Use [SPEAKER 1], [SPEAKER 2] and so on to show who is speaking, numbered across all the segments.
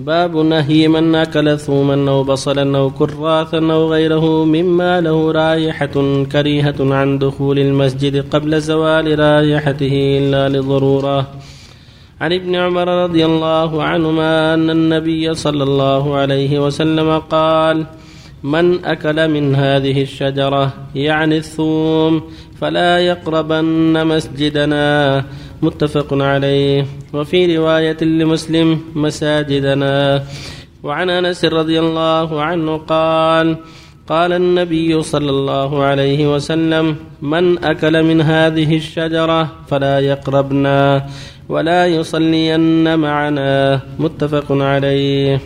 [SPEAKER 1] باب نهي من أكل ثوما أو بصلا أو كراثا أو غيره مما له رائحة كريهة عن دخول المسجد قبل زوال رائحته إلا لضرورة. عن ابن عمر رضي الله عنهما أن النبي صلى الله عليه وسلم قال من أكل من هذه الشجرة يعني الثوم فلا يقربن مسجدنا متفق عليه. وفي رواية لمسلم مساجدنا. وعن أنس رضي الله عنه قال قال النبي صلى الله عليه وسلم من أكل من هذه الشجرة فلا يقربنا ولا يصلين معنا. متفق عليه.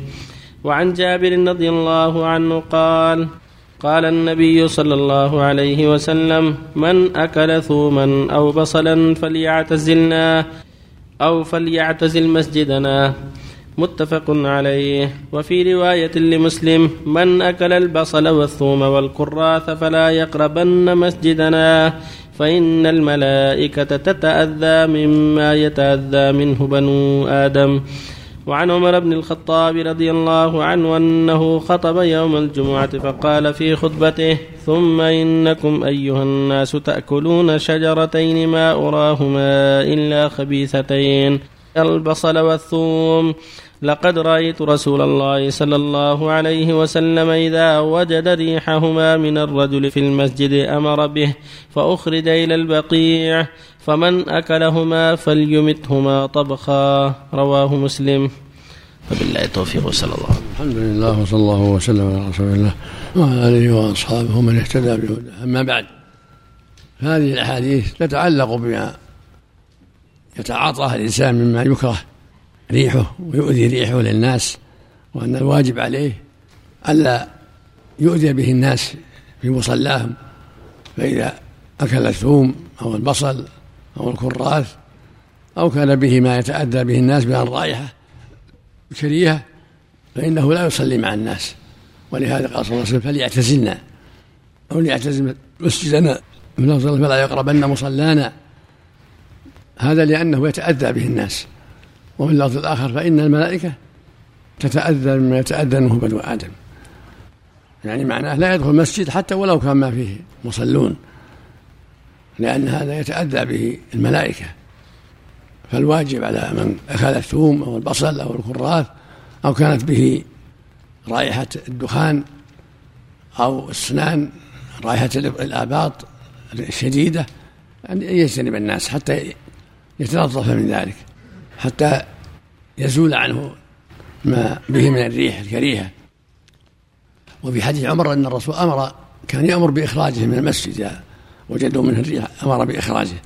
[SPEAKER 1] وعن جابر رضي الله عنه قال قال النبي صلى الله عليه وسلم من أكل ثوما أو بصلا فليعتزلنا أو فليعتزل مسجدنا. متفق عليه. وفي رواية لمسلم من أكل البصل والثوم والكراث فلا يقربن مسجدنا فإن الملائكة تتأذى مما يتأذى منه بنو آدم. وعن عمر بن الخطاب رضي الله عنه أنه خطب يوم الجمعة فقال في خطبته ثم إنكم أيها الناس تأكلون شجرتين ما أراهما إلا خبيثتين البصل والثوم. لقد رأيت رسول الله صلى الله عليه وسلم إذا وجد ريحهما من الرجل في المسجد أمر به فأخرج إلى البقيع فمن أكلهما فليمتهما طبخا. رواه مسلم. وبالله التوفيق صلى الله.
[SPEAKER 2] الحمد لله وصلى الله وسلم على رسول الله وعلى آله وأصحابه ومن اهتدى بهداه. أما بعد هذه الأحاديث تتعلق بما يتعاطاه الإنسان مما يكره ريحه ويؤذي ريحه للناس وأن الواجب عليه ألا يؤذي به الناس في مصلاهم فإذا أكل الثوم أو البصل أو الكراث أو كان به ما يتأذى به الناس من الرائحة كريهة فإنه لا يصلي مع الناس. ولهذا قال صلى الله عليه وسلم فليعتزلنا أو ليعتزل مسجدنا من فلا يقربن مصلانا. هذا لأنه يتأذى به الناس. وفي اللفظ الآخر فإن الملائكة تتأذى مما يتأذى منه بنو آدم. يعني معناه لا يدخل المسجد حتى ولو كان ما فيه مصلون. لأن هذا يتأذى به الملائكة. فالواجب على من أكل الثوم أو البصل أو الكراث أو كانت به رائحة الدخان أو السنان رائحة الآباط الشديدة أن يجتنب الناس حتى يتنظف من ذلك حتى يزول عنه ما به من الريح الكريهة. وفي حديث عمر أن الرسول أمر كان يأمر بإخراجه من المسجد وجدوا منه الريح أمر بإخراجه.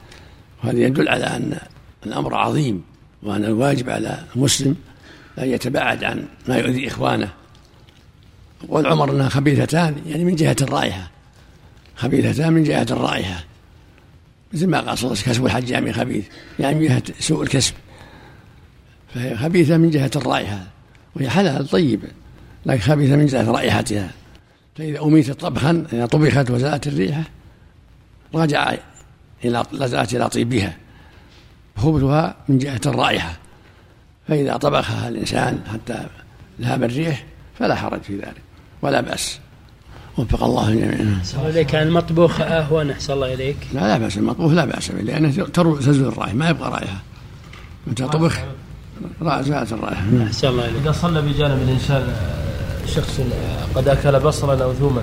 [SPEAKER 2] وهذا يدل على أن الأمر عظيم وأن الواجب على المسلم أن يتباعد عن ما يؤذي إخوانه. قول عمر أنها خبيثتان يعني من جهة الرائحة. خبيثتان من جهة الرائحة. مثل ما قال صلى الله عليه وسلم كسب الحجام خبيث. يعني من جهة سوء الكسب. فهي خبيثة من جهة الرائحة. وهي حلال طيبة لكن خبيثة من جهة رائحتها. فإذا أميتت طبخا إذا طبخت وزالت الريحة رجع إلى لزعت إلى طيبها خبثها من جهة الرائحة فإذا طبخها الإنسان حتى ذهب الريح فلا حرج في ذلك ولا بأس وفق الله جميعا.
[SPEAKER 3] عليك عن المطبوخ أهون أحسن الله إليك.
[SPEAKER 2] لا لا بأس المطبوخ لا بأس به لأنه تزول الرائحة ما يبقى رائحة. متى طبخ زالت الرائحة.
[SPEAKER 3] أحسن الله إليك.
[SPEAKER 1] إذا صلى بجانب الإنسان شخص قد أكل بصلا أو ثوما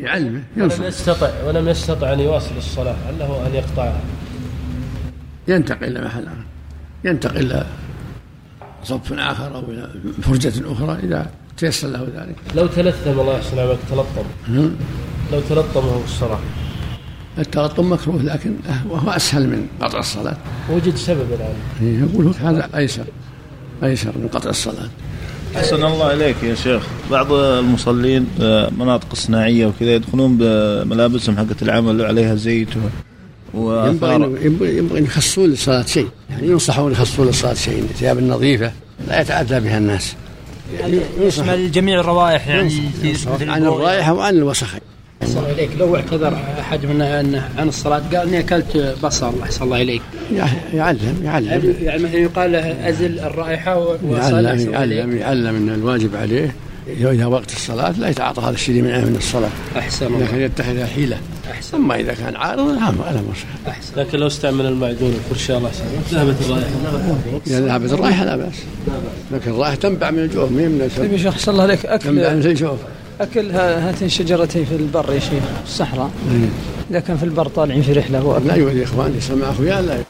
[SPEAKER 2] يعلمه
[SPEAKER 1] ينصر ولم يستطع ولم يستطع أن يواصل الصلاة هل له أن يقطعها؟
[SPEAKER 2] ينتقل إلى محل آخر. ينتقل إلى صف آخر أو إلى فرجة أخرى إذا تيسر له ذلك.
[SPEAKER 1] لو تلثم الله يحسن عليك تلطم. لو تلطمه الصلاة.
[SPEAKER 2] التلطم مكروه لكن وهو أسهل من قطع الصلاة.
[SPEAKER 1] وجد سبب الآن.
[SPEAKER 2] يقول هذا أيسر. أيسر من قطع الصلاة.
[SPEAKER 4] أحسن الله إليك يا شيخ. بعض المصلين مناطق صناعية وكذا يدخلون بملابسهم حقت العمل عليها زيت
[SPEAKER 2] و... ينبغي ينبغي ان يخصون للصلاه شيء. يعني ينصحون يخصون للصلاه شيء. الثياب النظيفة لا يتأذى بها الناس.
[SPEAKER 3] يعني يشمل جميع الروائح يعني
[SPEAKER 2] عن الرائحه وعن الوسخ.
[SPEAKER 3] أحسن الله إليك. لو اعتذر أحد منا أنه عن الصلاة قال إني أكلت بصل. أحسن الله إليك.
[SPEAKER 2] يعلم يعلم.
[SPEAKER 3] يعني مثلا يقال له أزل الرائحة وصل
[SPEAKER 2] يعلم. يعلم يعلم أن الواجب عليه اذا وقت الصلاة لا يتعاطى هذا الشيء منعه من الصلاة.
[SPEAKER 3] أحسن
[SPEAKER 2] لكن
[SPEAKER 3] الله.
[SPEAKER 2] يتخذها حيلة.
[SPEAKER 3] أحسن.
[SPEAKER 2] أما إذا كان عارض نعم أنا مصح
[SPEAKER 3] أحسن.
[SPEAKER 1] لكن لو استعمل المعجون والفرشاة الله ذهبت الرائحة.
[SPEAKER 2] إذا ذهبت الرائحة لا بأس. لكن الرائحة تنبع من الجوف مين من
[SPEAKER 5] طيب يا
[SPEAKER 2] الجوف
[SPEAKER 5] شيخ أحسن الله عليك
[SPEAKER 2] تنبع
[SPEAKER 5] أكل
[SPEAKER 2] من الجوف.
[SPEAKER 5] أكل ها- هاتين الشجرتين في البر يا شيخ في الصحراء إذا كان في البر طالعين في رحلة هو
[SPEAKER 2] لا يؤذي إخواني يسمع أخويا لا.